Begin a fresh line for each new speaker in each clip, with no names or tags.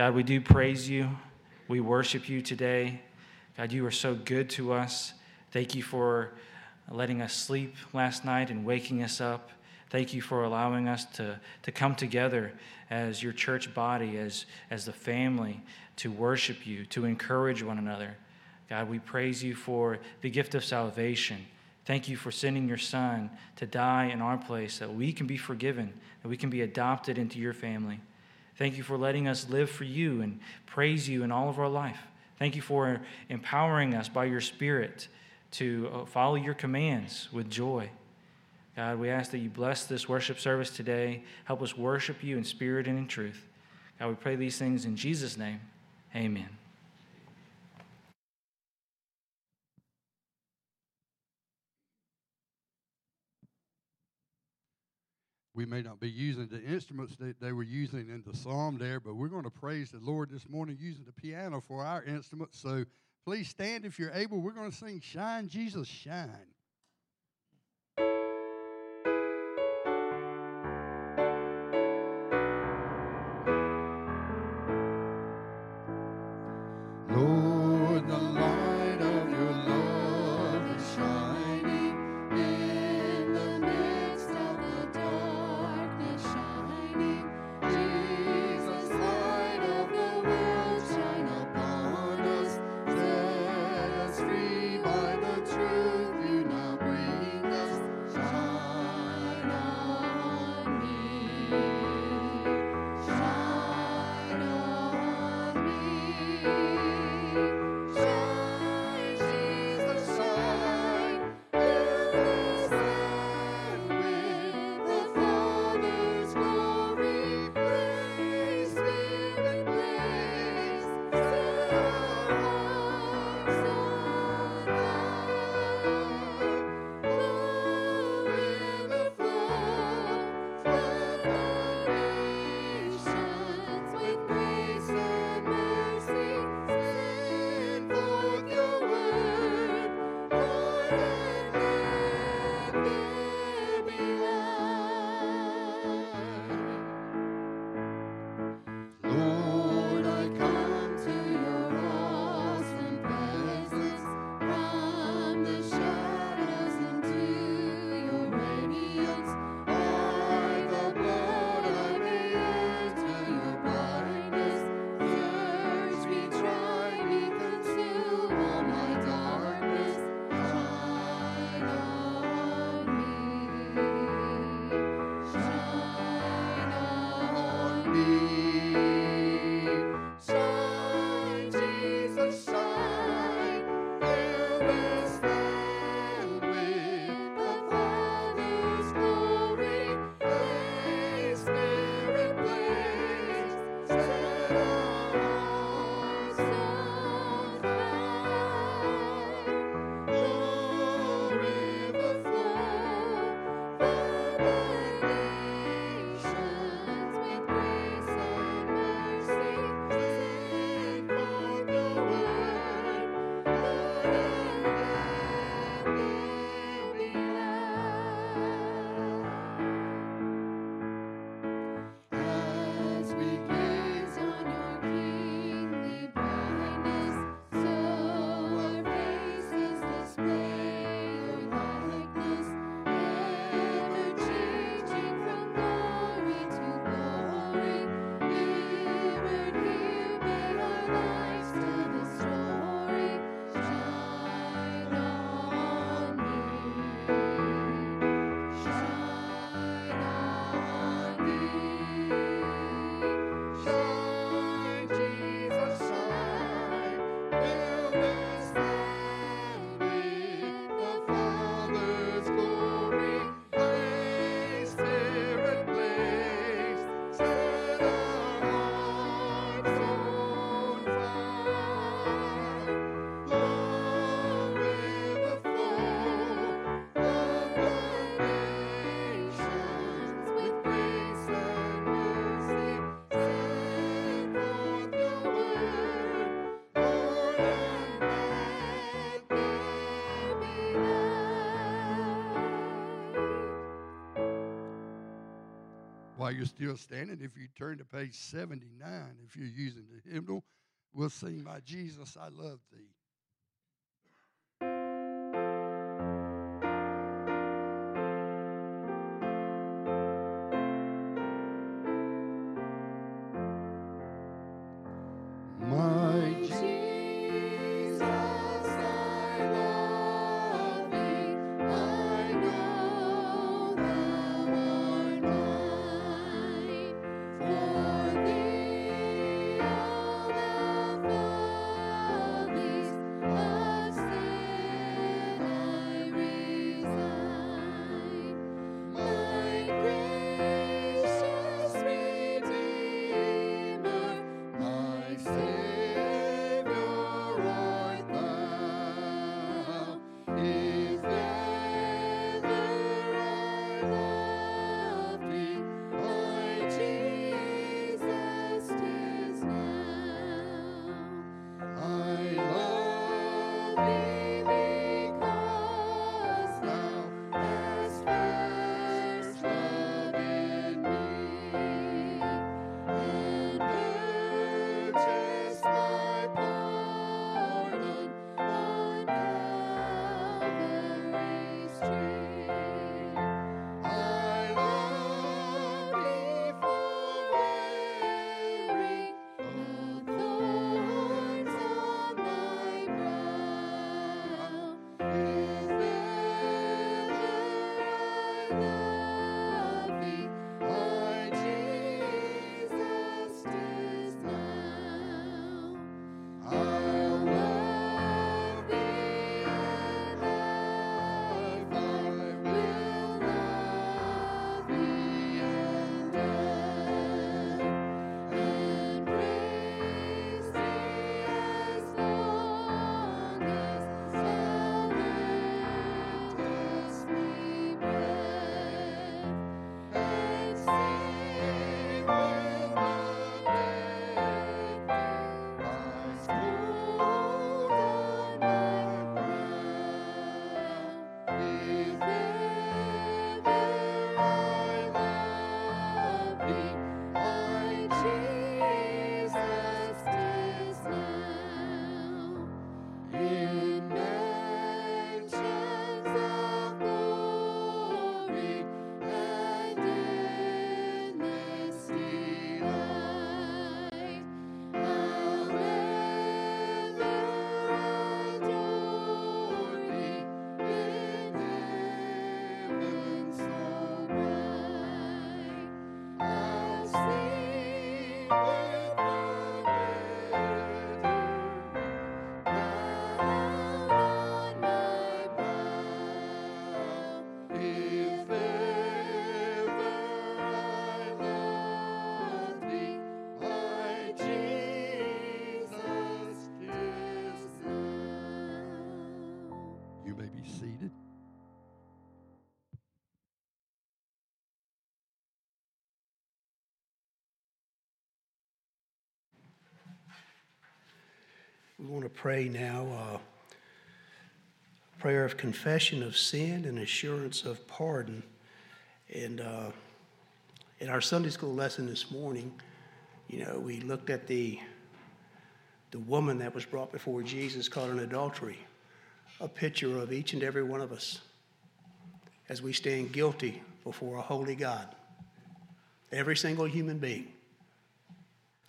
God, we do praise you. We worship you today. God, you are so good to us. Thank you for letting us sleep last night and waking us up. Thank you for allowing us to, to come together as your church body, as, as the family, to worship you, to encourage one another. God, we praise you for the gift of salvation. Thank you for sending your son to die in our place that we can be forgiven, that we can be adopted into your family. Thank you for letting us live for you and praise you in all of our life. Thank you for empowering us by your Spirit to uh, follow your commands with joy. God, we ask that you bless this worship service today. Help us worship you in spirit and in truth. God, we pray these things in Jesus' name. Amen.
We may not be using the instruments that they were using in the psalm there, but we're going to praise the Lord this morning using the piano for our instruments. So please stand if you're able. We're going to sing Shine, Jesus, Shine. You're still standing, if you turn to page 79, if you're using the hymnal, we'll sing, My Jesus, I love thee.
We want to pray now uh, prayer of confession of sin and assurance of pardon. And uh, in our Sunday school lesson this morning, you know, we looked at the the woman that was brought before Jesus caught in adultery, a picture of each and every one of us as we stand guilty before a holy God. Every single human being,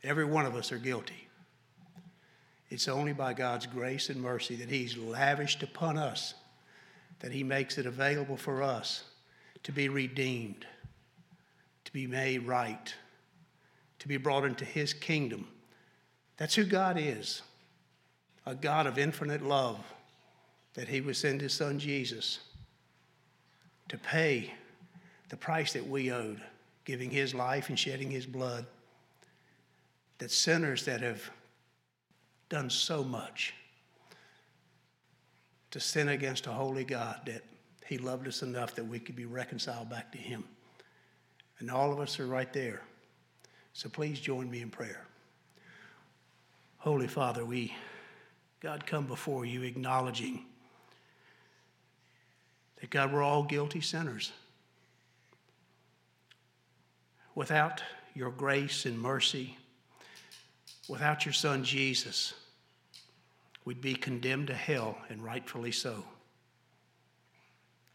every one of us are guilty. It's only by God's grace and mercy that He's lavished upon us that He makes it available for us to be redeemed, to be made right, to be brought into His kingdom. That's who God is a God of infinite love, that He would send His Son Jesus to pay the price that we owed, giving His life and shedding His blood. That sinners that have done so much to sin against a holy God that He loved us enough that we could be reconciled back to Him. And all of us are right there. So please join me in prayer. Holy Father, we, God, come before you acknowledging that, God, we're all guilty sinners. without your grace and mercy, without your son Jesus, we'd be condemned to hell, and rightfully so.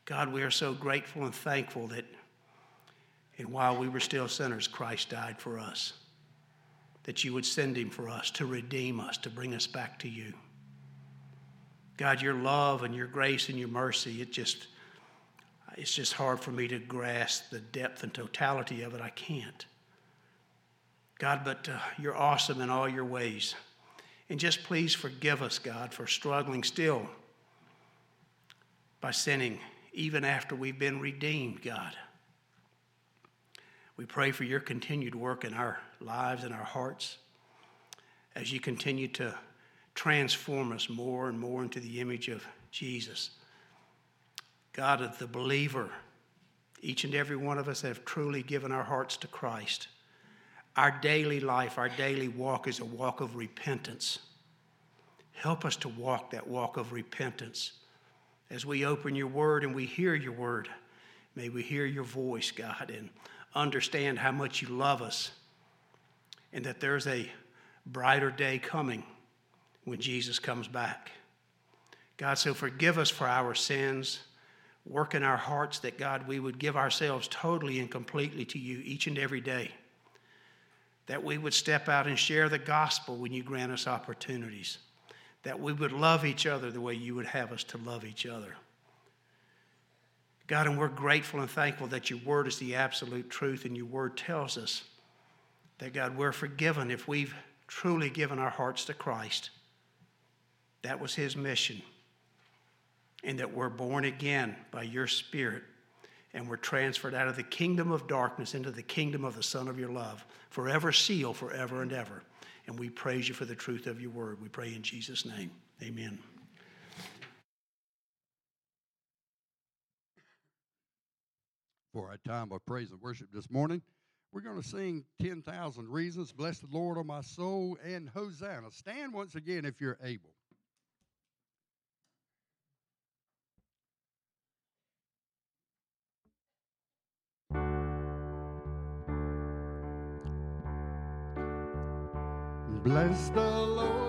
God, we are so grateful and thankful that, and while we were still sinners, Christ died for us. That you would send him for us to redeem us, to bring us back to you. God, your love and your grace and your mercy, it just, it's just hard for me to grasp the depth and totality of it. I can't. God, but uh, you're awesome in all your ways. And just please forgive us, God, for struggling still by sinning, even after we've been redeemed, God. We pray for your continued work in our lives and our hearts as you continue to transform us more and more into the image of Jesus. God, of the believer, each and every one of us have truly given our hearts to Christ. Our daily life, our daily walk is a walk of repentance. Help us to walk that walk of repentance. As we open your word and we hear your word, may we hear your voice, God, and understand how much you love us and that there's a brighter day coming when Jesus comes back. God, so forgive us for our sins. Work in our hearts that, God, we would give ourselves totally and completely to you each and every day. That we would step out and share the gospel when you grant us opportunities. That we would love each other the way you would have us to love each other. God, and we're grateful and thankful that your word is the absolute truth, and your word tells us that, God, we're forgiven if we've truly given our hearts to Christ. That was his mission. And that we're born again by your Spirit and we're transferred out of the kingdom of darkness into the kingdom of the Son of your love, forever sealed forever and ever. And we praise you for the truth of your word. We pray in Jesus' name. Amen.
For our time of praise and worship this morning, we're going to sing 10,000 Reasons, Bless the Lord, O my soul, and Hosanna. Stand once again if you're able. Bless the Lord,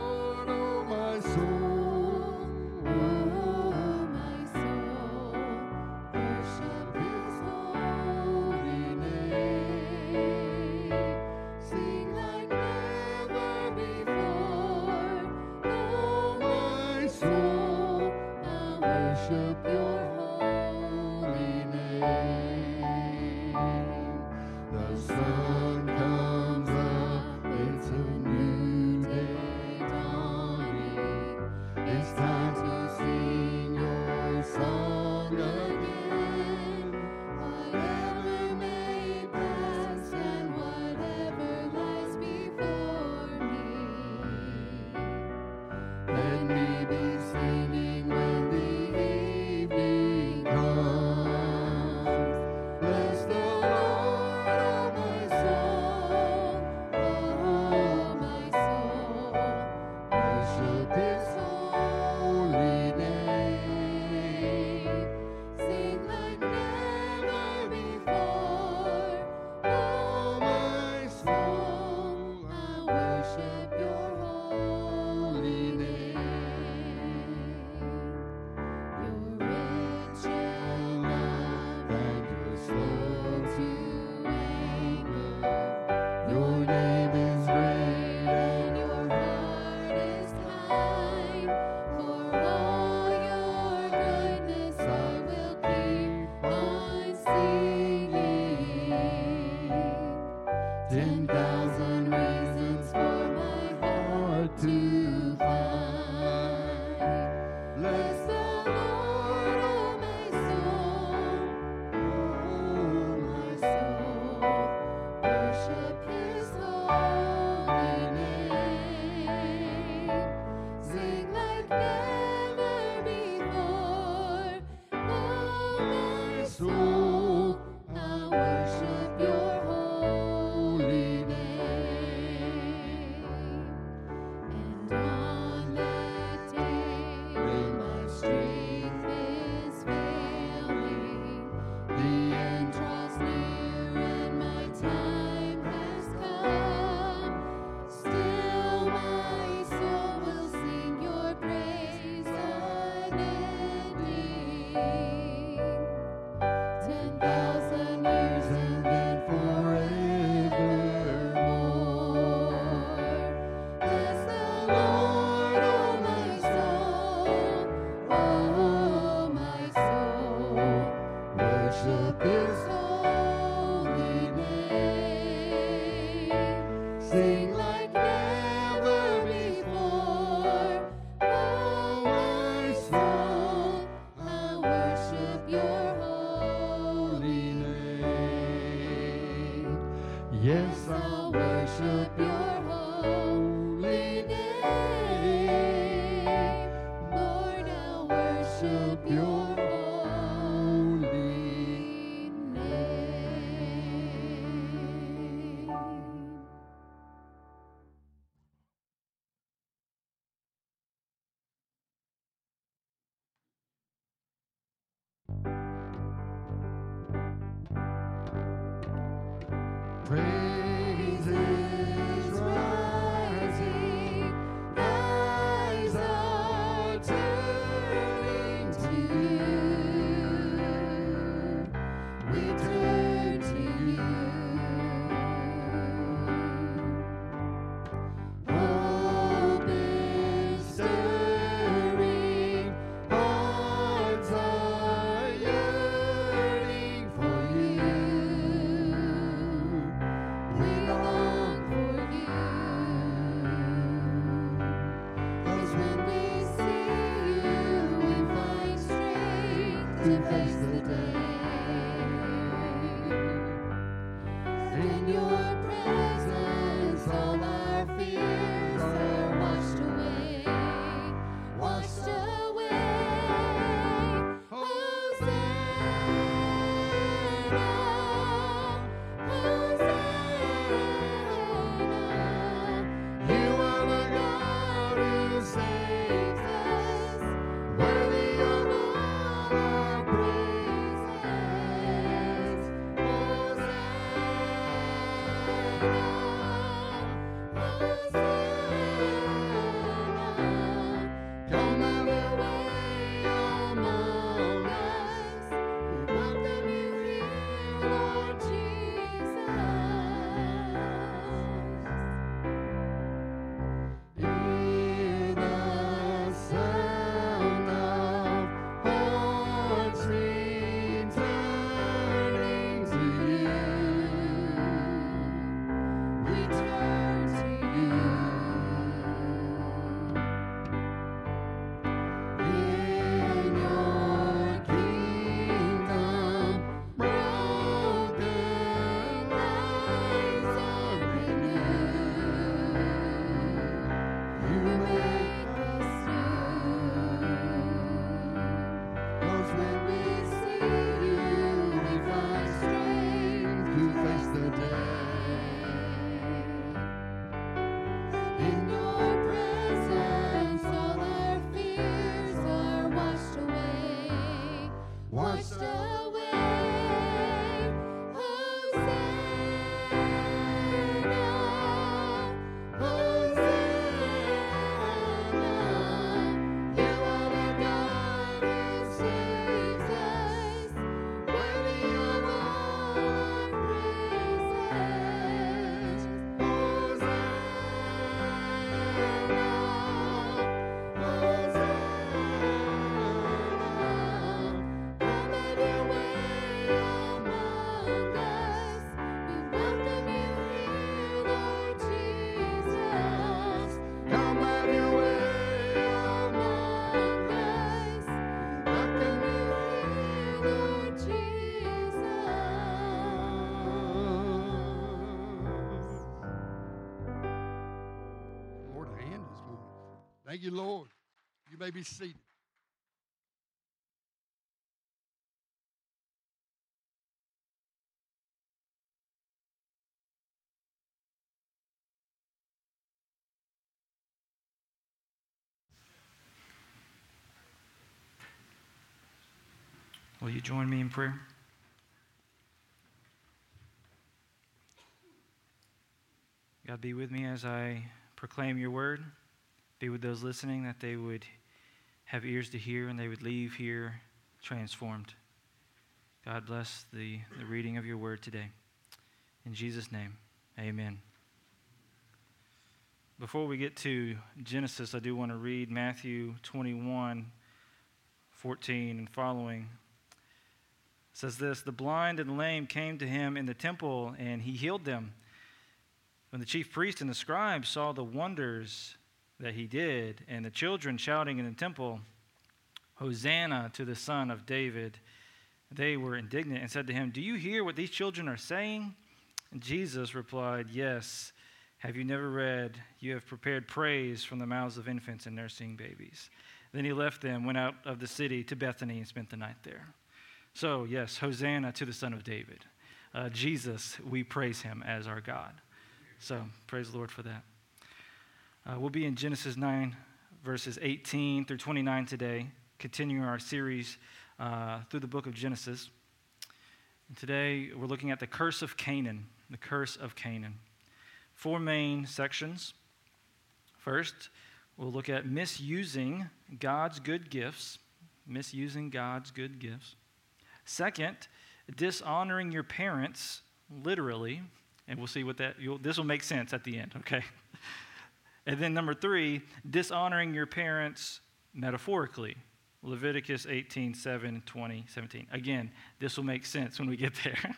I'll worship your
home. you, Lord. You
may be seated.
Will you join me in prayer? God, be with me as I proclaim your word be with those listening, that they would have ears to hear and they would leave here transformed. God bless the, the reading of your word today. In Jesus' name, amen. Before we get to Genesis, I do want to read Matthew 21 14 and following. It says this The blind and lame came to him in the temple, and he healed them. When the chief priests and the scribes saw the wonders that he did, and the children shouting in the temple, Hosanna to the Son of David, they were indignant and said to him, Do you hear what these children are saying? And Jesus replied, Yes. Have you never read, You have prepared praise from the mouths of infants and nursing babies? Then he left them, went out of the city to Bethany, and spent the night there. So, yes, Hosanna to the Son of David. Uh, Jesus, we praise him as our God. So, praise the Lord for that. Uh, we'll be in Genesis 9, verses 18 through 29 today, continuing our series uh, through the book of Genesis. And today, we're looking at the curse of Canaan. The curse of Canaan. Four main sections. First, we'll look at misusing God's good gifts. Misusing God's good gifts. Second, dishonoring your parents, literally, and we'll see what that, this will make sense at the end, okay? And then number three, dishonoring your parents metaphorically. Leviticus 18, 7, 20, 17. Again, this will make sense when we get there.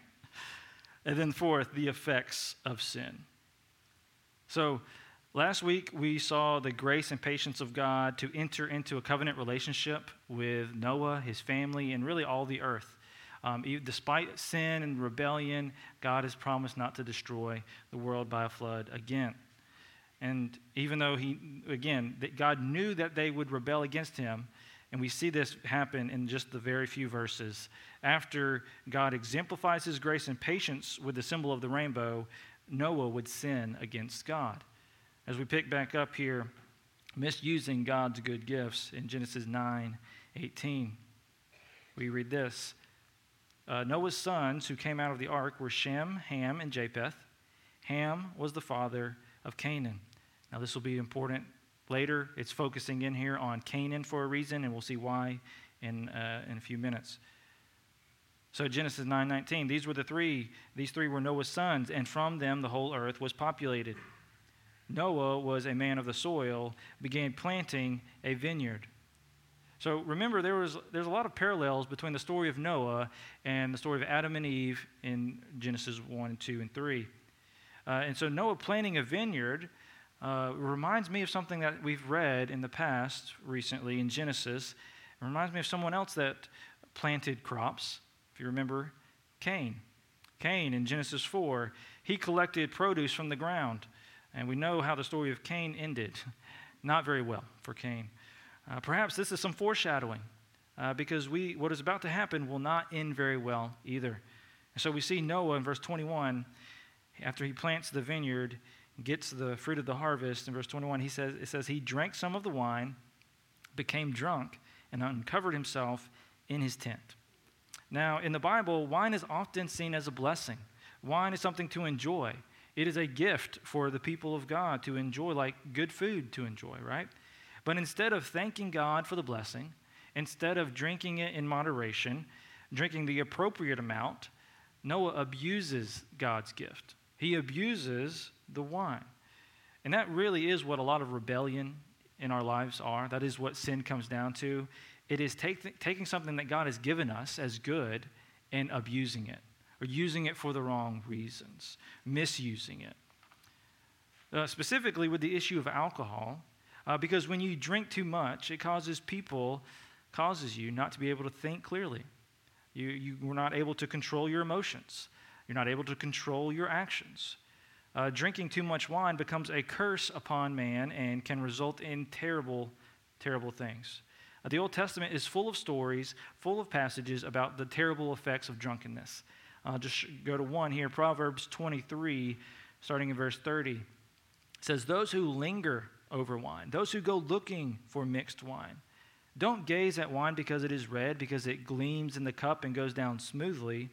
and then fourth, the effects of sin. So, last week we saw the grace and patience of God to enter into a covenant relationship with Noah, his family, and really all the earth. Um, despite sin and rebellion, God has promised not to destroy the world by a flood again. And even though he, again, that God knew that they would rebel against him, and we see this happen in just the very few verses. After God exemplifies his grace and patience with the symbol of the rainbow, Noah would sin against God. As we pick back up here, misusing God's good gifts in Genesis 9 18, we read this uh, Noah's sons who came out of the ark were Shem, Ham, and Japheth. Ham was the father of Canaan. Now, this will be important later. It's focusing in here on Canaan for a reason, and we'll see why in, uh, in a few minutes. So Genesis 9:19, these were the three, these three were Noah's sons, and from them the whole earth was populated. Noah was a man of the soil, began planting a vineyard. So remember, there was, there's a lot of parallels between the story of Noah and the story of Adam and Eve in Genesis 1, 2, and 3. Uh, and so Noah planting a vineyard uh, reminds me of something that we've read in the past recently in Genesis. It reminds me of someone else that planted crops. If you remember, Cain. Cain in Genesis 4, he collected produce from the ground. And we know how the story of Cain ended. Not very well for Cain. Uh, perhaps this is some foreshadowing uh, because we, what is about to happen will not end very well either. And so we see Noah in verse 21, after he plants the vineyard, gets the fruit of the harvest. In verse 21, he says, it says, He drank some of the wine, became drunk, and uncovered himself in his tent. Now, in the Bible, wine is often seen as a blessing. Wine is something to enjoy. It is a gift for the people of God to enjoy, like good food to enjoy, right? But instead of thanking God for the blessing, instead of drinking it in moderation, drinking the appropriate amount, Noah abuses God's gift. He abuses the wine. And that really is what a lot of rebellion in our lives are. That is what sin comes down to. It is take, taking something that God has given us as good and abusing it, or using it for the wrong reasons, misusing it. Uh, specifically with the issue of alcohol, uh, because when you drink too much, it causes people, causes you not to be able to think clearly. You, you were not able to control your emotions. You're not able to control your actions. Uh, drinking too much wine becomes a curse upon man and can result in terrible, terrible things. Uh, the Old Testament is full of stories, full of passages about the terrible effects of drunkenness. I'll just go to one here Proverbs 23, starting in verse 30. It says, Those who linger over wine, those who go looking for mixed wine. Don't gaze at wine because it is red, because it gleams in the cup and goes down smoothly.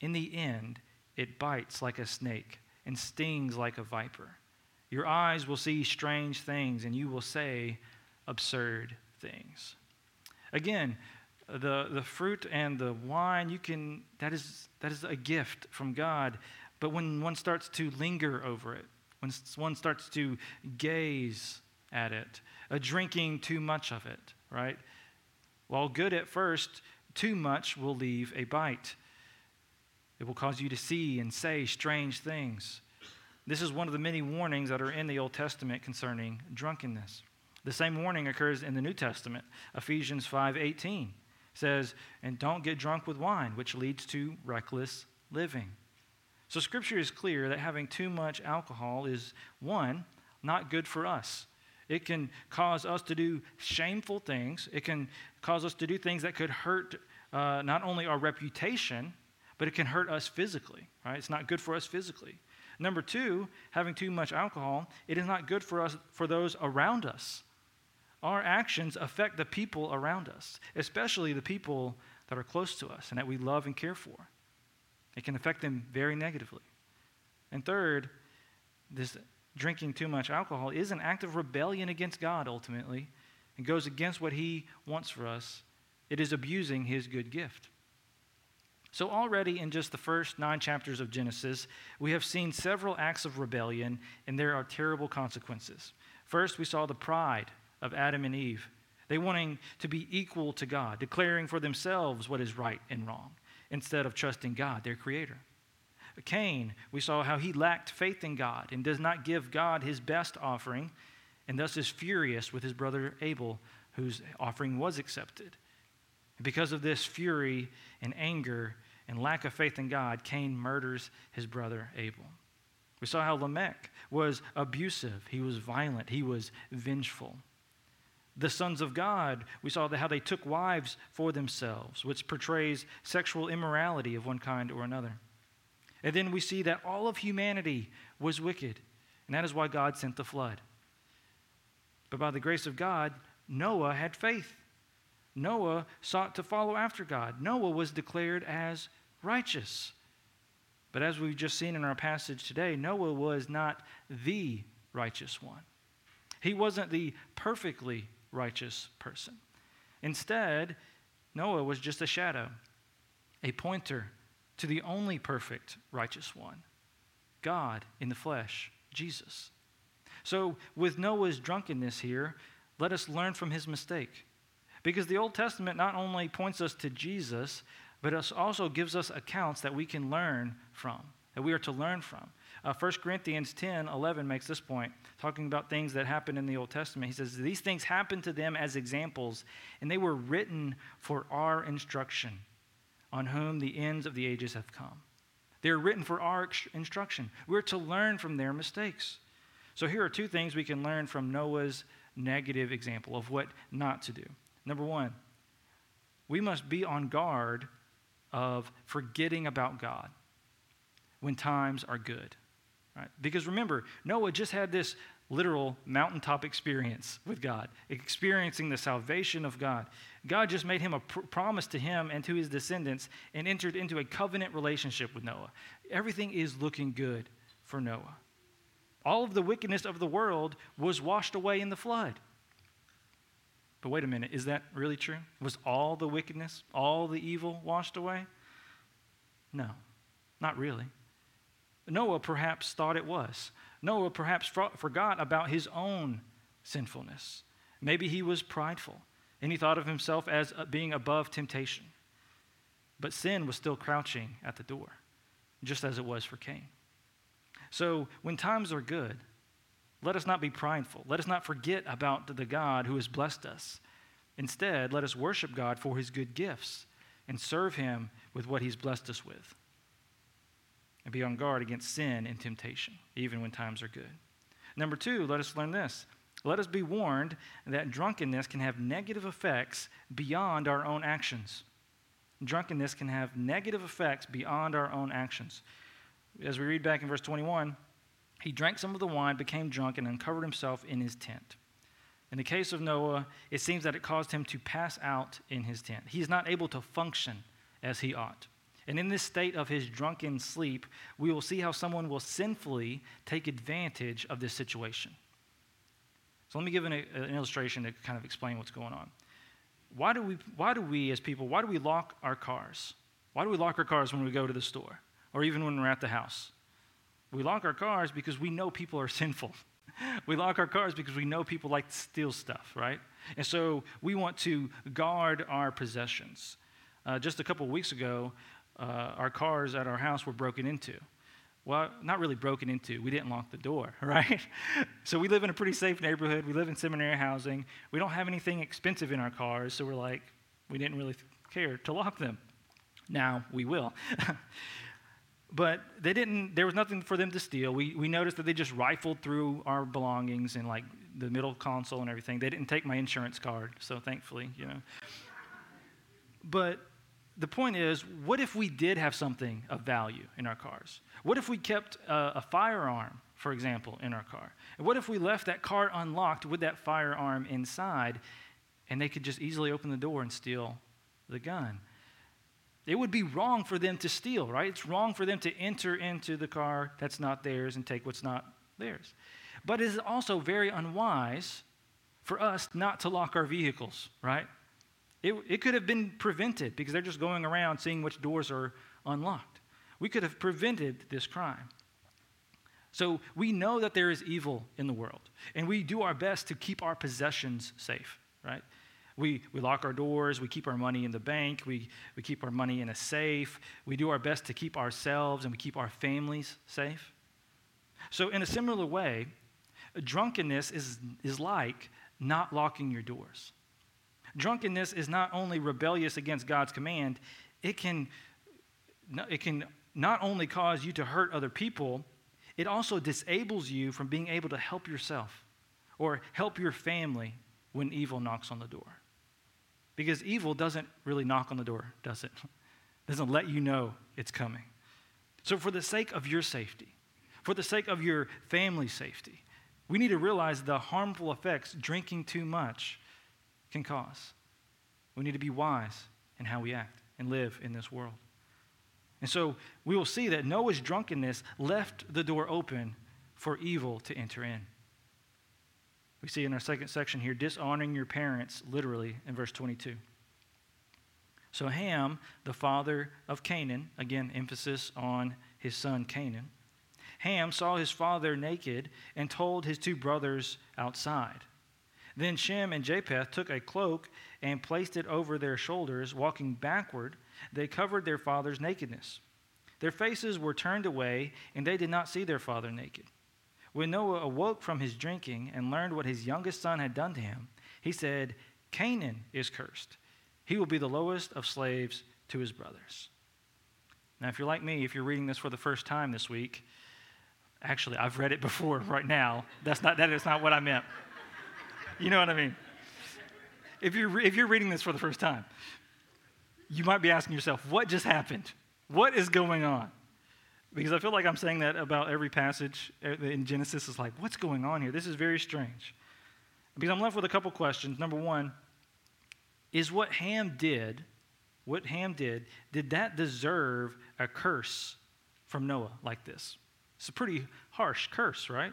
In the end, it bites like a snake and stings like a viper. Your eyes will see strange things, and you will say absurd things. Again, the, the fruit and the wine, you can, that is, that is a gift from God. But when one starts to linger over it, when one starts to gaze at it, a drinking too much of it, right? While good at first, too much will leave a bite. It will cause you to see and say strange things. This is one of the many warnings that are in the Old Testament concerning drunkenness. The same warning occurs in the New Testament. Ephesians 5:18 says, "And don't get drunk with wine, which leads to reckless living." So, Scripture is clear that having too much alcohol is, one, not good for us. It can cause us to do shameful things. It can cause us to do things that could hurt uh, not only our reputation, but it can hurt us physically, right? It's not good for us physically. Number two, having too much alcohol, it is not good for us, for those around us. Our actions affect the people around us, especially the people that are close to us and that we love and care for. It can affect them very negatively. And third, this drinking too much alcohol is an act of rebellion against God ultimately and goes against what He wants for us. It is abusing His good gift. So, already in just the first nine chapters of Genesis, we have seen several acts of rebellion, and there are terrible consequences. First, we saw the pride of Adam and Eve. They wanting to be equal to God, declaring for themselves what is right and wrong, instead of trusting God, their Creator. Cain, we saw how he lacked faith in God and does not give God his best offering, and thus is furious with his brother Abel, whose offering was accepted. Because of this fury and anger, and lack of faith in God, Cain murders his brother Abel. We saw how Lamech was abusive, he was violent, he was vengeful. The sons of God, we saw how they took wives for themselves, which portrays sexual immorality of one kind or another. And then we see that all of humanity was wicked, and that is why God sent the flood. But by the grace of God, Noah had faith. Noah sought to follow after God. Noah was declared as righteous. But as we've just seen in our passage today, Noah was not the righteous one. He wasn't the perfectly righteous person. Instead, Noah was just a shadow, a pointer to the only perfect righteous one God in the flesh, Jesus. So, with Noah's drunkenness here, let us learn from his mistake. Because the Old Testament not only points us to Jesus, but it also gives us accounts that we can learn from, that we are to learn from. Uh, 1 Corinthians 10 11 makes this point, talking about things that happened in the Old Testament. He says, These things happened to them as examples, and they were written for our instruction, on whom the ends of the ages have come. They are written for our instruction. We're to learn from their mistakes. So here are two things we can learn from Noah's negative example of what not to do. Number one, we must be on guard of forgetting about God when times are good. Right? Because remember, Noah just had this literal mountaintop experience with God, experiencing the salvation of God. God just made him a pr- promise to him and to his descendants and entered into a covenant relationship with Noah. Everything is looking good for Noah. All of the wickedness of the world was washed away in the flood. But wait a minute, is that really true? Was all the wickedness, all the evil washed away? No, not really. Noah perhaps thought it was. Noah perhaps forgot about his own sinfulness. Maybe he was prideful and he thought of himself as uh, being above temptation. But sin was still crouching at the door, just as it was for Cain. So when times are good, let us not be prideful. Let us not forget about the God who has blessed us. Instead, let us worship God for his good gifts and serve him with what he's blessed us with. And be on guard against sin and temptation, even when times are good. Number two, let us learn this. Let us be warned that drunkenness can have negative effects beyond our own actions. Drunkenness can have negative effects beyond our own actions. As we read back in verse 21, he drank some of the wine, became drunk, and uncovered himself in his tent. In the case of Noah, it seems that it caused him to pass out in his tent. He is not able to function as he ought. And in this state of his drunken sleep, we will see how someone will sinfully take advantage of this situation. So let me give an, an illustration to kind of explain what's going on. Why do, we, why do we, as people, why do we lock our cars? Why do we lock our cars when we go to the store or even when we're at the house? We lock our cars because we know people are sinful. we lock our cars because we know people like to steal stuff, right? And so we want to guard our possessions. Uh, just a couple weeks ago, uh, our cars at our house were broken into. Well, not really broken into. We didn't lock the door, right? so we live in a pretty safe neighborhood. We live in seminary housing. We don't have anything expensive in our cars, so we're like, we didn't really care to lock them. Now we will. but they didn't, there was nothing for them to steal. We, we noticed that they just rifled through our belongings and like the middle console and everything. They didn't take my insurance card, so thankfully, you know. But the point is, what if we did have something of value in our cars? What if we kept a, a firearm, for example, in our car? And what if we left that car unlocked with that firearm inside and they could just easily open the door and steal the gun? It would be wrong for them to steal, right? It's wrong for them to enter into the car that's not theirs and take what's not theirs. But it is also very unwise for us not to lock our vehicles, right? It, it could have been prevented because they're just going around seeing which doors are unlocked. We could have prevented this crime. So we know that there is evil in the world, and we do our best to keep our possessions safe, right? We, we lock our doors, we keep our money in the bank, we, we keep our money in a safe, we do our best to keep ourselves and we keep our families safe. So, in a similar way, drunkenness is, is like not locking your doors. Drunkenness is not only rebellious against God's command, it can, it can not only cause you to hurt other people, it also disables you from being able to help yourself or help your family when evil knocks on the door. Because evil doesn't really knock on the door, does it? it doesn't let you know it's coming. So, for the sake of your safety, for the sake of your family's safety, we need to realize the harmful effects drinking too much can cause. We need to be wise in how we act and live in this world. And so we will see that Noah's drunkenness left the door open for evil to enter in. We see in our second section here, dishonoring your parents, literally, in verse 22. So Ham, the father of Canaan, again, emphasis on his son Canaan, Ham saw his father naked and told his two brothers outside. Then Shem and Japheth took a cloak and placed it over their shoulders. Walking backward, they covered their father's nakedness. Their faces were turned away, and they did not see their father naked. When Noah awoke from his drinking and learned what his youngest son had done to him, he said, Canaan is cursed. He will be the lowest of slaves to his brothers. Now, if you're like me, if you're reading this for the first time this week, actually, I've read it before right now. That's not, that is not what I meant. You know what I mean? If you're, if you're reading this for the first time, you might be asking yourself, what just happened? What is going on? Because I feel like I'm saying that about every passage eh, in Genesis is like, what's going on here? This is very strange. Because I'm left with a couple questions. Number one, is what Ham did, what Ham did, did that deserve a curse from Noah like this? It's a pretty harsh curse, right?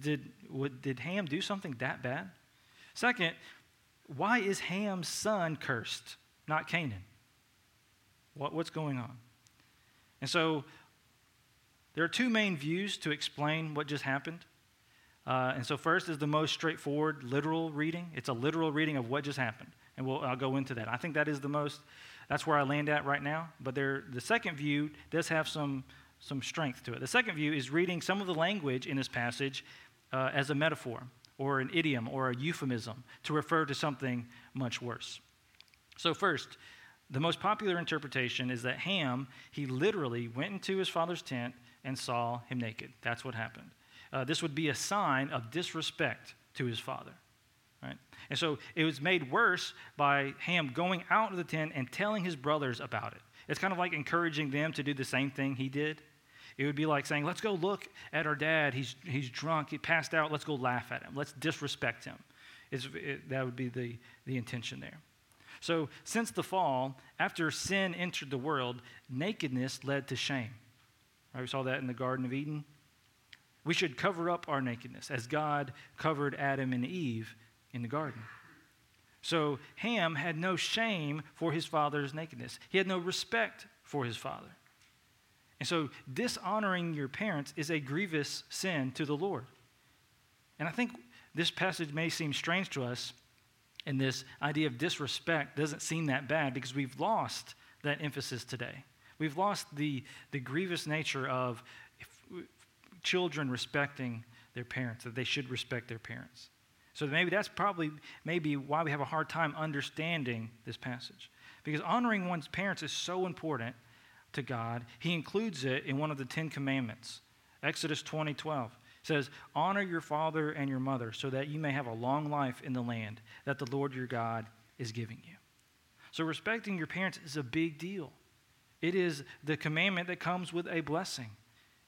Did, what, did Ham do something that bad? Second, why is Ham's son cursed, not Canaan? What, what's going on? And so there are two main views to explain what just happened. Uh, and so, first is the most straightforward literal reading. It's a literal reading of what just happened. And we'll, I'll go into that. I think that is the most, that's where I land at right now. But there, the second view does have some, some strength to it. The second view is reading some of the language in this passage uh, as a metaphor or an idiom or a euphemism to refer to something much worse. So, first, the most popular interpretation is that Ham, he literally went into his father's tent and saw him naked. That's what happened. Uh, this would be a sign of disrespect to his father. Right? And so it was made worse by Ham going out of the tent and telling his brothers about it. It's kind of like encouraging them to do the same thing he did. It would be like saying, Let's go look at our dad. He's, he's drunk. He passed out. Let's go laugh at him. Let's disrespect him. It, that would be the, the intention there. So, since the fall, after sin entered the world, nakedness led to shame. Right? We saw that in the Garden of Eden. We should cover up our nakedness as God covered Adam and Eve in the garden. So Ham had no shame for his father's nakedness, he had no respect for his father. And so dishonoring your parents is a grievous sin to the Lord. And I think this passage may seem strange to us, and this idea of disrespect doesn't seem that bad because we've lost that emphasis today. We've lost the, the grievous nature of children respecting their parents, that they should respect their parents. So maybe that's probably maybe why we have a hard time understanding this passage. Because honoring one's parents is so important, to God, he includes it in one of the Ten Commandments. Exodus 20 12 says, Honor your father and your mother so that you may have a long life in the land that the Lord your God is giving you. So, respecting your parents is a big deal. It is the commandment that comes with a blessing.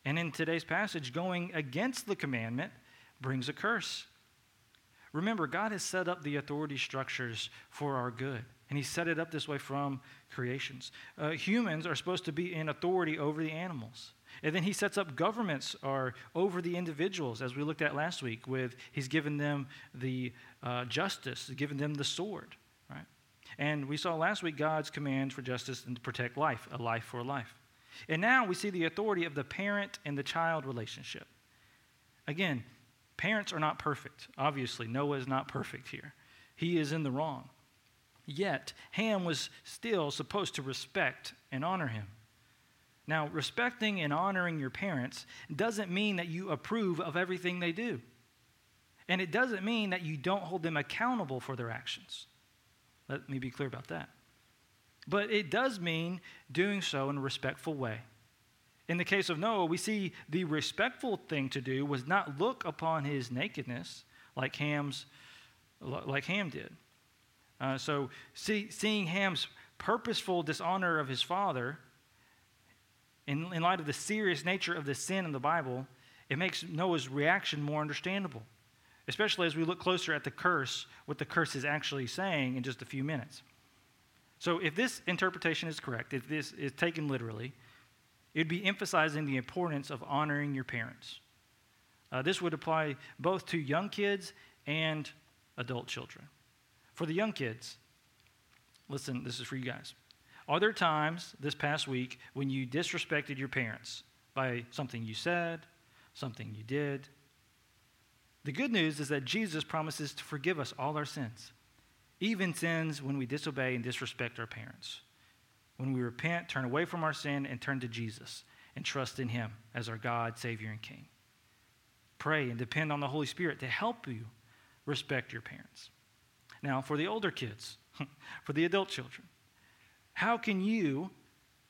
And in today's passage, going against the commandment brings a curse. Remember, God has set up the authority structures for our good, and He set it up this way from creations. Uh, humans are supposed to be in authority over the animals. And then he sets up governments are over the individuals, as we looked at last week, with he's given them the uh, justice, given them the sword? And we saw last week God's command for justice and to protect life, a life for a life. And now we see the authority of the parent and the child relationship. Again, parents are not perfect. Obviously, Noah is not perfect here. He is in the wrong. Yet, Ham was still supposed to respect and honor him. Now, respecting and honoring your parents doesn't mean that you approve of everything they do. And it doesn't mean that you don't hold them accountable for their actions. Let me be clear about that. But it does mean doing so in a respectful way. In the case of Noah, we see the respectful thing to do was not look upon his nakedness like Ham's, like Ham did. Uh, so, see, seeing Ham's purposeful dishonor of his father in, in light of the serious nature of the sin in the Bible, it makes Noah's reaction more understandable, especially as we look closer at the curse, what the curse is actually saying in just a few minutes. So, if this interpretation is correct, if this is taken literally, it would be emphasizing the importance of honoring your parents. Uh, this would apply both to young kids and adult children. For the young kids, listen, this is for you guys. Are there times this past week when you disrespected your parents by something you said, something you did? The good news is that Jesus promises to forgive us all our sins, even sins when we disobey and disrespect our parents. When we repent, turn away from our sin, and turn to Jesus and trust in Him as our God, Savior, and King. Pray and depend on the Holy Spirit to help you respect your parents. Now, for the older kids, for the adult children, how can you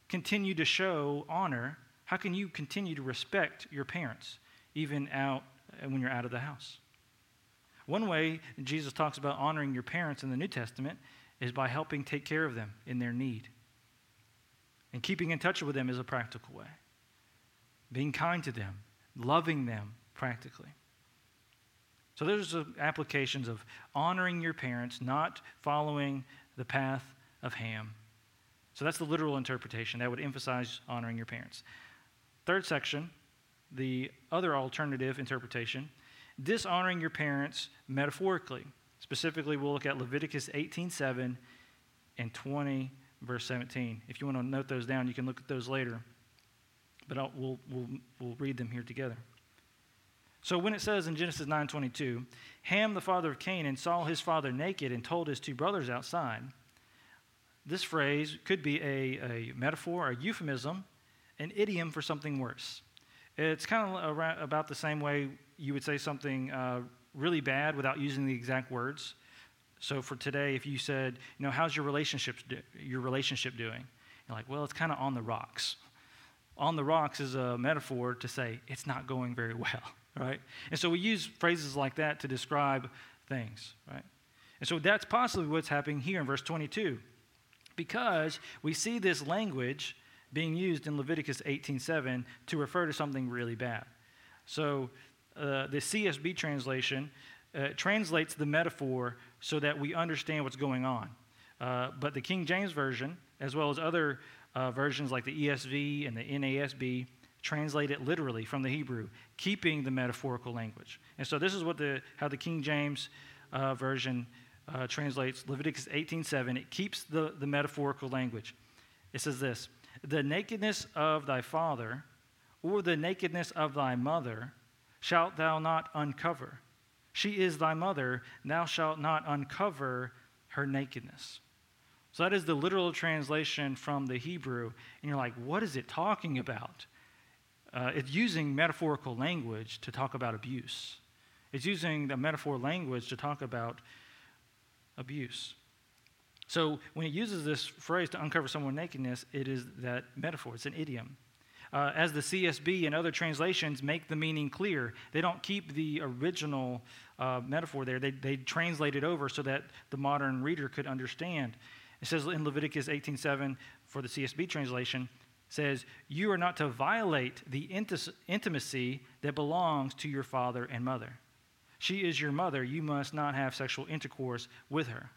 continue to show honor? How can you continue to respect your parents, even out when you're out of the house? One way Jesus talks about honoring your parents in the New Testament is by helping take care of them in their need. And keeping in touch with them is a practical way. Being kind to them, loving them practically. So there's applications of honoring your parents, not following the path of Ham. So that's the literal interpretation. That would emphasize honoring your parents. Third section, the other alternative interpretation, dishonoring your parents metaphorically. Specifically, we'll look at Leviticus 18:7 and 20 verse 17. If you want to note those down, you can look at those later. But I'll, we'll, we'll, we'll read them here together. So when it says in Genesis 9:22, Ham the father of Canaan saw his father naked and told his two brothers outside, this phrase could be a, a metaphor, a euphemism, an idiom for something worse. It's kind of about the same way you would say something uh, really bad without using the exact words. So for today, if you said, you know, how's your relationship, do- your relationship doing? You're like, well, it's kind of on the rocks. On the rocks is a metaphor to say it's not going very well, right? And so we use phrases like that to describe things, right? And so that's possibly what's happening here in verse 22 because we see this language being used in Leviticus 18:7 to refer to something really bad. So uh, the CSB translation uh, translates the metaphor so that we understand what's going on. Uh, but the King James Version, as well as other uh, versions like the ESV and the NASB, translate it literally from the Hebrew, keeping the metaphorical language. And so this is what the, how the King James uh, Version uh, translates Leviticus 18:7. It keeps the, the metaphorical language. It says this: "The nakedness of thy father, or the nakedness of thy mother, shalt thou not uncover. She is thy mother; thou shalt not uncover her nakedness." So that is the literal translation from the Hebrew, and you're like, what is it talking about? Uh, it's using metaphorical language to talk about abuse. It's using the metaphor language to talk about abuse. So when it uses this phrase to uncover someone's nakedness, it is that metaphor. It's an idiom. Uh, as the CSB and other translations make the meaning clear, they don't keep the original uh, metaphor there. They, they translate it over so that the modern reader could understand. It says in Leviticus 18:7 for the CSB translation, says, "You are not to violate the intimacy that belongs to your father and mother. She is your mother. You must not have sexual intercourse with her."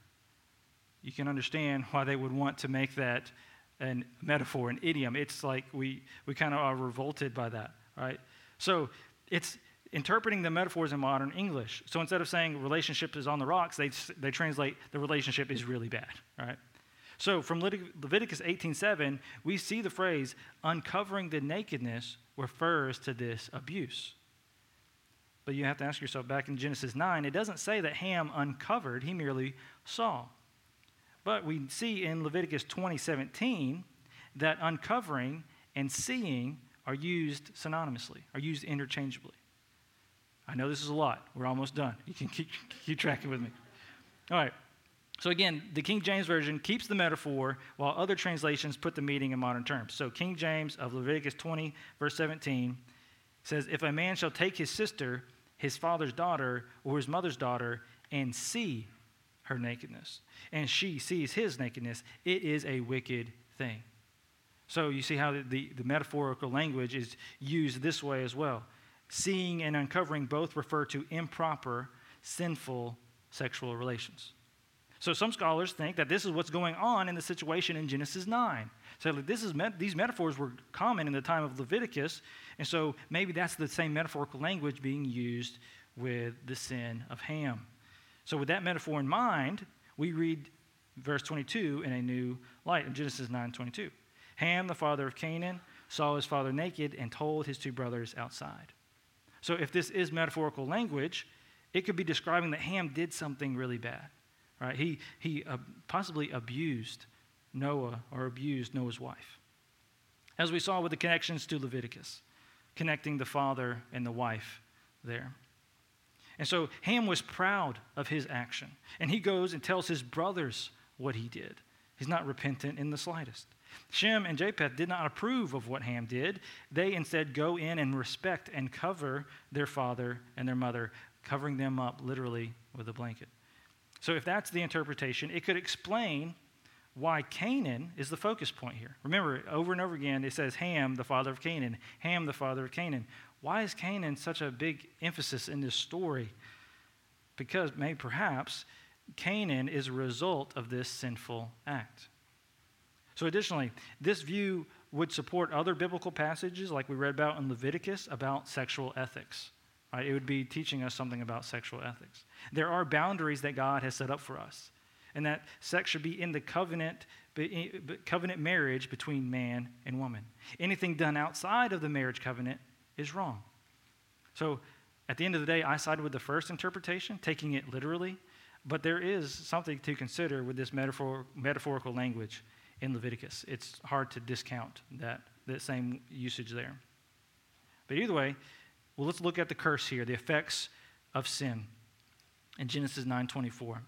You can understand why they would want to make that a metaphor, an idiom. It's like we, we kind of are revolted by that, right? So it's interpreting the metaphors in modern English. So instead of saying relationship is on the rocks, they, they translate the relationship is really bad, right? So from Leviticus 18:7, we see the phrase uncovering the nakedness refers to this abuse. But you have to ask yourself back in Genesis 9, it doesn't say that Ham uncovered, he merely saw. But we see in Leviticus 20:17 that uncovering and seeing are used synonymously, are used interchangeably. I know this is a lot. We're almost done. You can keep, keep tracking with me. All right. So again, the King James Version keeps the metaphor while other translations put the meaning in modern terms. So King James of Leviticus 20, verse 17 says, If a man shall take his sister, his father's daughter, or his mother's daughter, and see her nakedness, and she sees his nakedness, it is a wicked thing. So you see how the, the, the, metaphorical language is used this way as well. Seeing and uncovering both refer to improper, sinful sexual relations. So some scholars think that this is what's going on in the situation in Genesis 9. So this is these metaphors were common in the time of Leviticus, and so maybe that's the same metaphorical language being used with the sin of Ham. So, with that metaphor in mind, we read verse 22 in a new light in Genesis 9 22. Ham, the father of Canaan, saw his father naked and told his two brothers outside. So, if this is metaphorical language, it could be describing that Ham did something really bad. Right? He, he uh, possibly abused Noah or abused Noah's wife. As we saw with the connections to Leviticus, connecting the father and the wife there. And so Ham was proud of his action. And he goes and tells his brothers what he did. He's not repentant in the slightest. Shem and Japheth did not approve of what Ham did. They instead go in and respect and cover their father and their mother, covering them up literally with a blanket. So, if that's the interpretation, it could explain why Canaan is the focus point here. Remember, over and over again, it says Ham, the father of Canaan, Ham, the father of Canaan. Why is Canaan such a big emphasis in this story? Because maybe perhaps Canaan is a result of this sinful act. So, additionally, this view would support other biblical passages like we read about in Leviticus about sexual ethics. Right? It would be teaching us something about sexual ethics. There are boundaries that God has set up for us, and that sex should be in the covenant, covenant marriage between man and woman. Anything done outside of the marriage covenant is wrong. So at the end of the day, I sided with the first interpretation, taking it literally, but there is something to consider with this metaphor, metaphorical language in Leviticus. It's hard to discount that, that same usage there. But either way, well, let's look at the curse here, the effects of sin in Genesis 9:24. It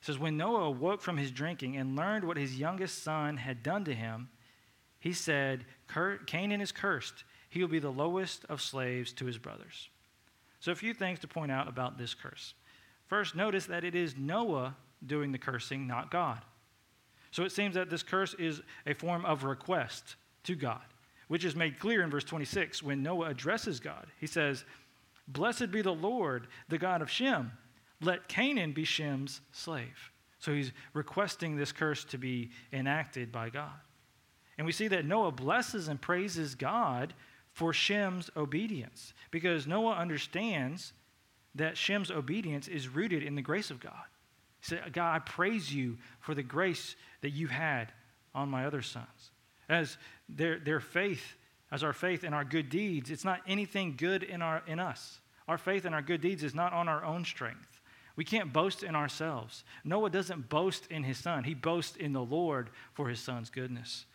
says, When Noah awoke from his drinking and learned what his youngest son had done to him, he said, Canaan is cursed. He will be the lowest of slaves to his brothers. So, a few things to point out about this curse. First, notice that it is Noah doing the cursing, not God. So, it seems that this curse is a form of request to God, which is made clear in verse 26 when Noah addresses God. He says, Blessed be the Lord, the God of Shem. Let Canaan be Shem's slave. So, he's requesting this curse to be enacted by God. And we see that Noah blesses and praises God for Shem's obedience because Noah understands that Shem's obedience is rooted in the grace of God. He said, God, I praise you for the grace that you had on my other sons. As their, their faith, as our faith and our good deeds, it's not anything good in, our, in us. Our faith and our good deeds is not on our own strength. We can't boast in ourselves. Noah doesn't boast in his son, he boasts in the Lord for his son's goodness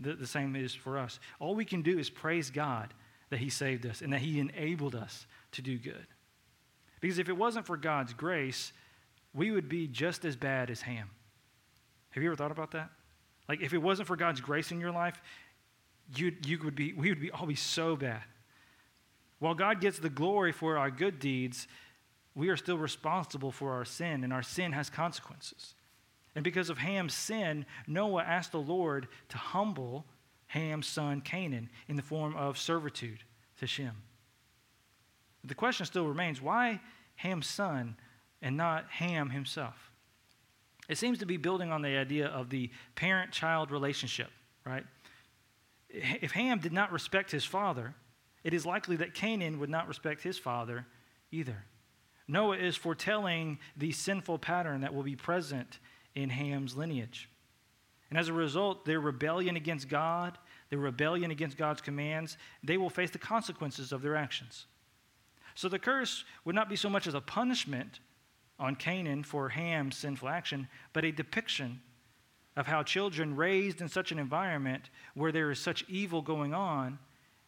the, the same is for us. All we can do is praise God that He saved us and that He enabled us to do good. Because if it wasn't for God's grace, we would be just as bad as Ham. Have you ever thought about that? Like, if it wasn't for God's grace in your life, you you would be, we would be all be so bad. While God gets the glory for our good deeds, we are still responsible for our sin, and our sin has consequences. And because of Ham's sin, Noah asked the Lord to humble Ham's son Canaan in the form of servitude to Shem. The question still remains why Ham's son and not Ham himself? It seems to be building on the idea of the parent child relationship, right? If Ham did not respect his father, it is likely that Canaan would not respect his father either. Noah is foretelling the sinful pattern that will be present in Ham's lineage. And as a result, their rebellion against God, their rebellion against God's commands, they will face the consequences of their actions. So the curse would not be so much as a punishment on Canaan for Ham's sinful action, but a depiction of how children raised in such an environment where there is such evil going on,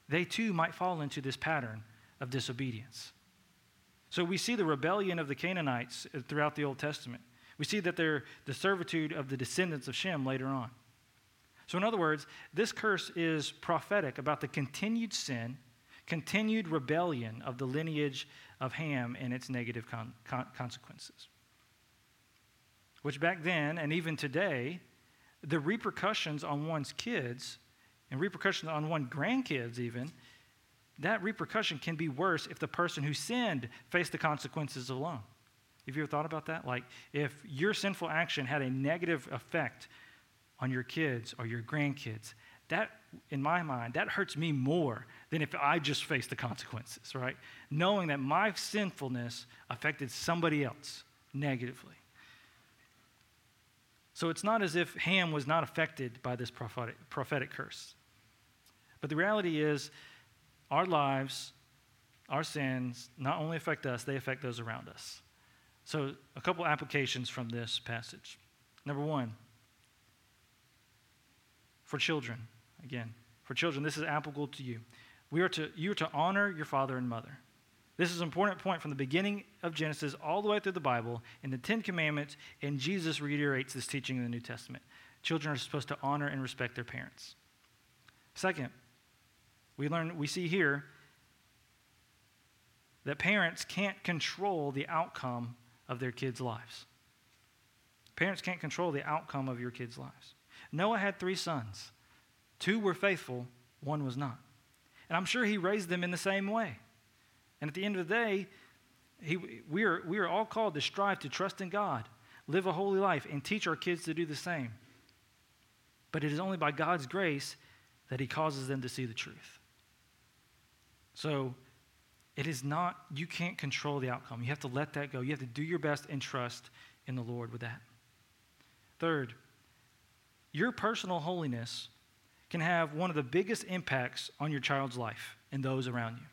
they too might fall into this pattern of disobedience. So we see the rebellion of the Canaanites throughout the Old Testament. We see that they're the servitude of the descendants of Shem later on. So, in other words, this curse is prophetic about the continued sin, continued rebellion of the lineage of Ham and its negative con- con- consequences. Which back then, and even today, the repercussions on one's kids and repercussions on one's grandkids, even, that repercussion can be worse if the person who sinned faced the consequences alone. Have you ever thought about that? Like, if your sinful action had a negative effect on your kids or your grandkids, that, in my mind, that hurts me more than if I just faced the consequences, right? Knowing that my sinfulness affected somebody else negatively. So it's not as if Ham was not affected by this prophetic, prophetic curse. But the reality is, our lives, our sins, not only affect us, they affect those around us. So, a couple applications from this passage. Number one, for children, again, for children, this is applicable to you. We are to, you are to honor your father and mother. This is an important point from the beginning of Genesis all the way through the Bible, in the Ten Commandments, and Jesus reiterates this teaching in the New Testament. Children are supposed to honor and respect their parents. Second, we learn, we see here that parents can't control the outcome of their kids' lives. Parents can't control the outcome of your kids' lives. Noah had three sons. Two were faithful, one was not. And I'm sure he raised them in the same way. And at the end of the day, he, we, are, we are all called to strive to trust in God, live a holy life, and teach our kids to do the same. But it is only by God's grace that he causes them to see the truth. So it is not, you can't control the outcome. You have to let that go. You have to do your best and trust in the Lord with that. Third, your personal holiness can have one of the biggest impacts on your child's life and those around you.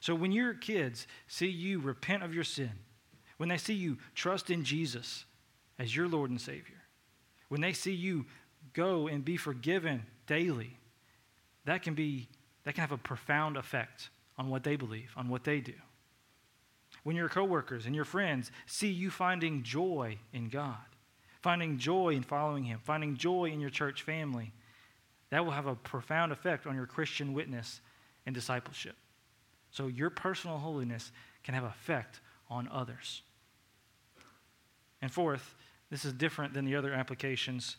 So when your kids see you repent of your sin, when they see you trust in Jesus as your Lord and Savior, when they see you go and be forgiven daily, that can be that can have a profound effect on what they believe, on what they do. When your coworkers and your friends see you finding joy in God, finding joy in following Him, finding joy in your church family, that will have a profound effect on your Christian witness and discipleship. So your personal holiness can have effect on others. And fourth, this is different than the other applications.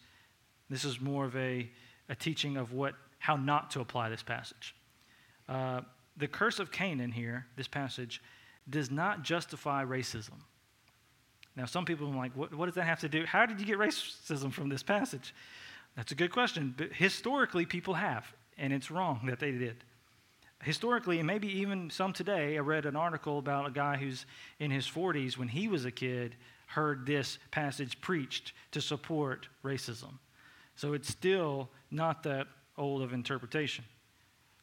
This is more of a, a teaching of what how not to apply this passage. Uh, the curse of Canaan here, this passage, does not justify racism. Now, some people are like, what, what, does that have to do? How did you get racism from this passage? That's a good question. But historically, people have, and it's wrong that they did. Historically, and maybe even some today, I read an article about a guy who's in his 40s when he was a kid heard this passage preached to support racism. So it's still not that old of interpretation.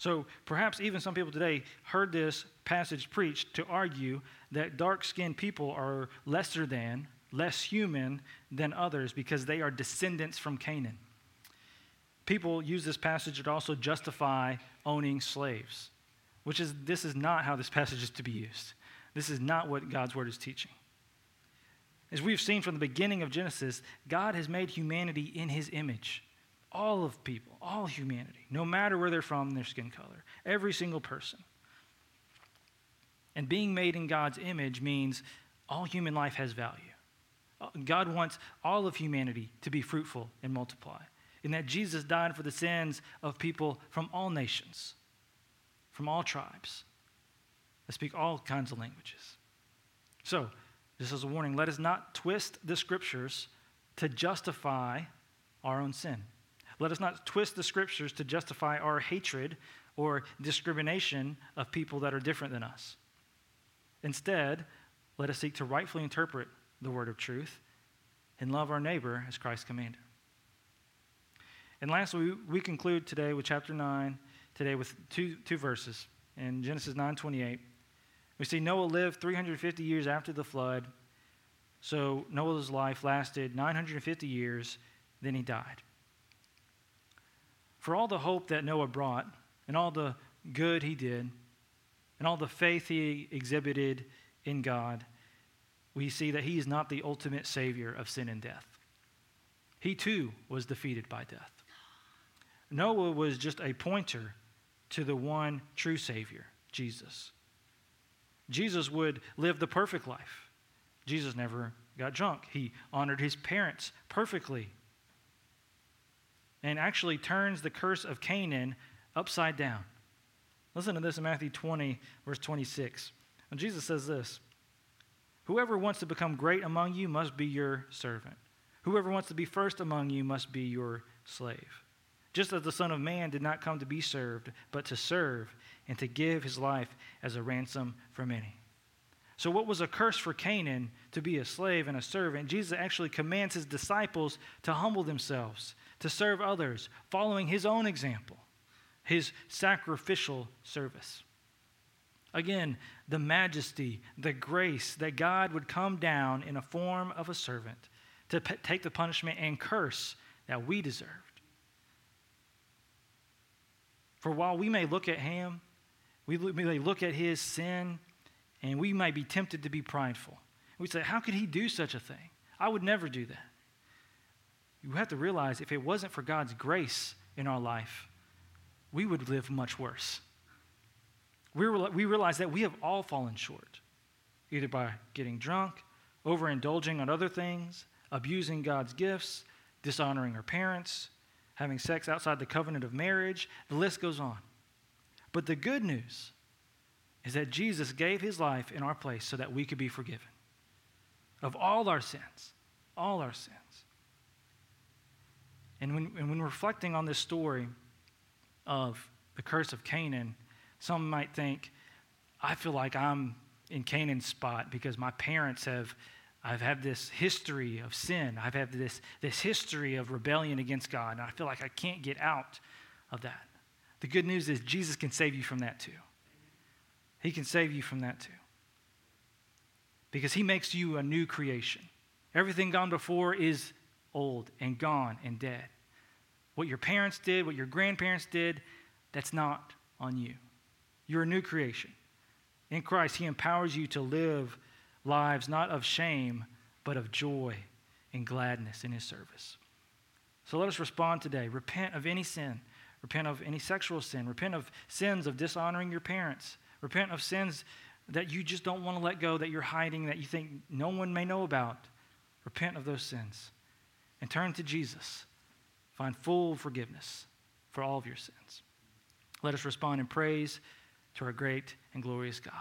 So perhaps even some people today heard this passage preached to argue that dark skinned people are lesser than, less human than others because they are descendants from Canaan. People use this passage to also justify owning slaves, which is, this is not how this passage is to be used. This is not what God's word is teaching. As we've seen from the beginning of Genesis, God has made humanity in his image. All of people, all humanity, no matter where they're from, their skin color, every single person. And being made in God's image means all human life has value. God wants all of humanity to be fruitful and multiply, and that Jesus died for the sins of people from all nations, from all tribes, that speak all kinds of languages. So, just as a warning, let us not twist the scriptures to justify our own sin. Let us not twist the scriptures to justify our hatred or discrimination of people that are different than us. Instead, let us seek to rightfully interpret the word of truth and love our neighbor as Christ commanded. And lastly, we conclude today with chapter 9, today with two, two verses in Genesis 9 28. We see Noah lived 350 years after the flood. So Noah's life lasted 950 years, then he died. For all the hope that Noah brought, and all the good he did, and all the faith he exhibited in God, we see that he is not the ultimate savior of sin and death. He too was defeated by death. Noah was just a pointer to the one true savior, Jesus. Jesus would live the perfect life. Jesus never got drunk. He honored his parents perfectly and actually turns the curse of Canaan upside down. Listen to this in Matthew 20, verse 26. And Jesus says this Whoever wants to become great among you must be your servant. Whoever wants to be first among you must be your slave. Just as the Son of Man did not come to be served, but to serve and to give his life as a ransom for many. So, what was a curse for Canaan to be a slave and a servant, Jesus actually commands his disciples to humble themselves, to serve others, following his own example, his sacrificial service. Again, the majesty, the grace that God would come down in a form of a servant to p- take the punishment and curse that we deserved. For while we may look at him, we may look at his sin, and we might be tempted to be prideful. We say, How could he do such a thing? I would never do that. You have to realize if it wasn't for God's grace in our life, we would live much worse we, we realize that we have all fallen short, either by getting drunk, overindulging on other things, abusing God's gifts, dishonoring our parents, having sex outside the covenant of marriage. The list goes on. But the good news is that Jesus gave his life in our place so that we could be forgiven of all our sins, all our sins. And when, and when reflecting on this story of the curse of Canaan, some might think, I feel like I'm in Canaan's spot because my parents have, I've had this history of sin. I've had this, this history of rebellion against God, and I feel like I can't get out of that. The good news is Jesus can save you from that too. He can save you from that too. Because he makes you a new creation. Everything gone before is old and gone and dead. What your parents did, what your grandparents did, that's not on you. You're a new creation. In Christ, He empowers you to live lives not of shame, but of joy and gladness in His service. So let us respond today. Repent of any sin. Repent of any sexual sin. Repent of sins of dishonoring your parents. Repent of sins that you just don't want to let go, that you're hiding, that you think no one may know about. Repent of those sins and turn to Jesus. Find full forgiveness for all of your sins. Let us respond in praise to our great and glorious God.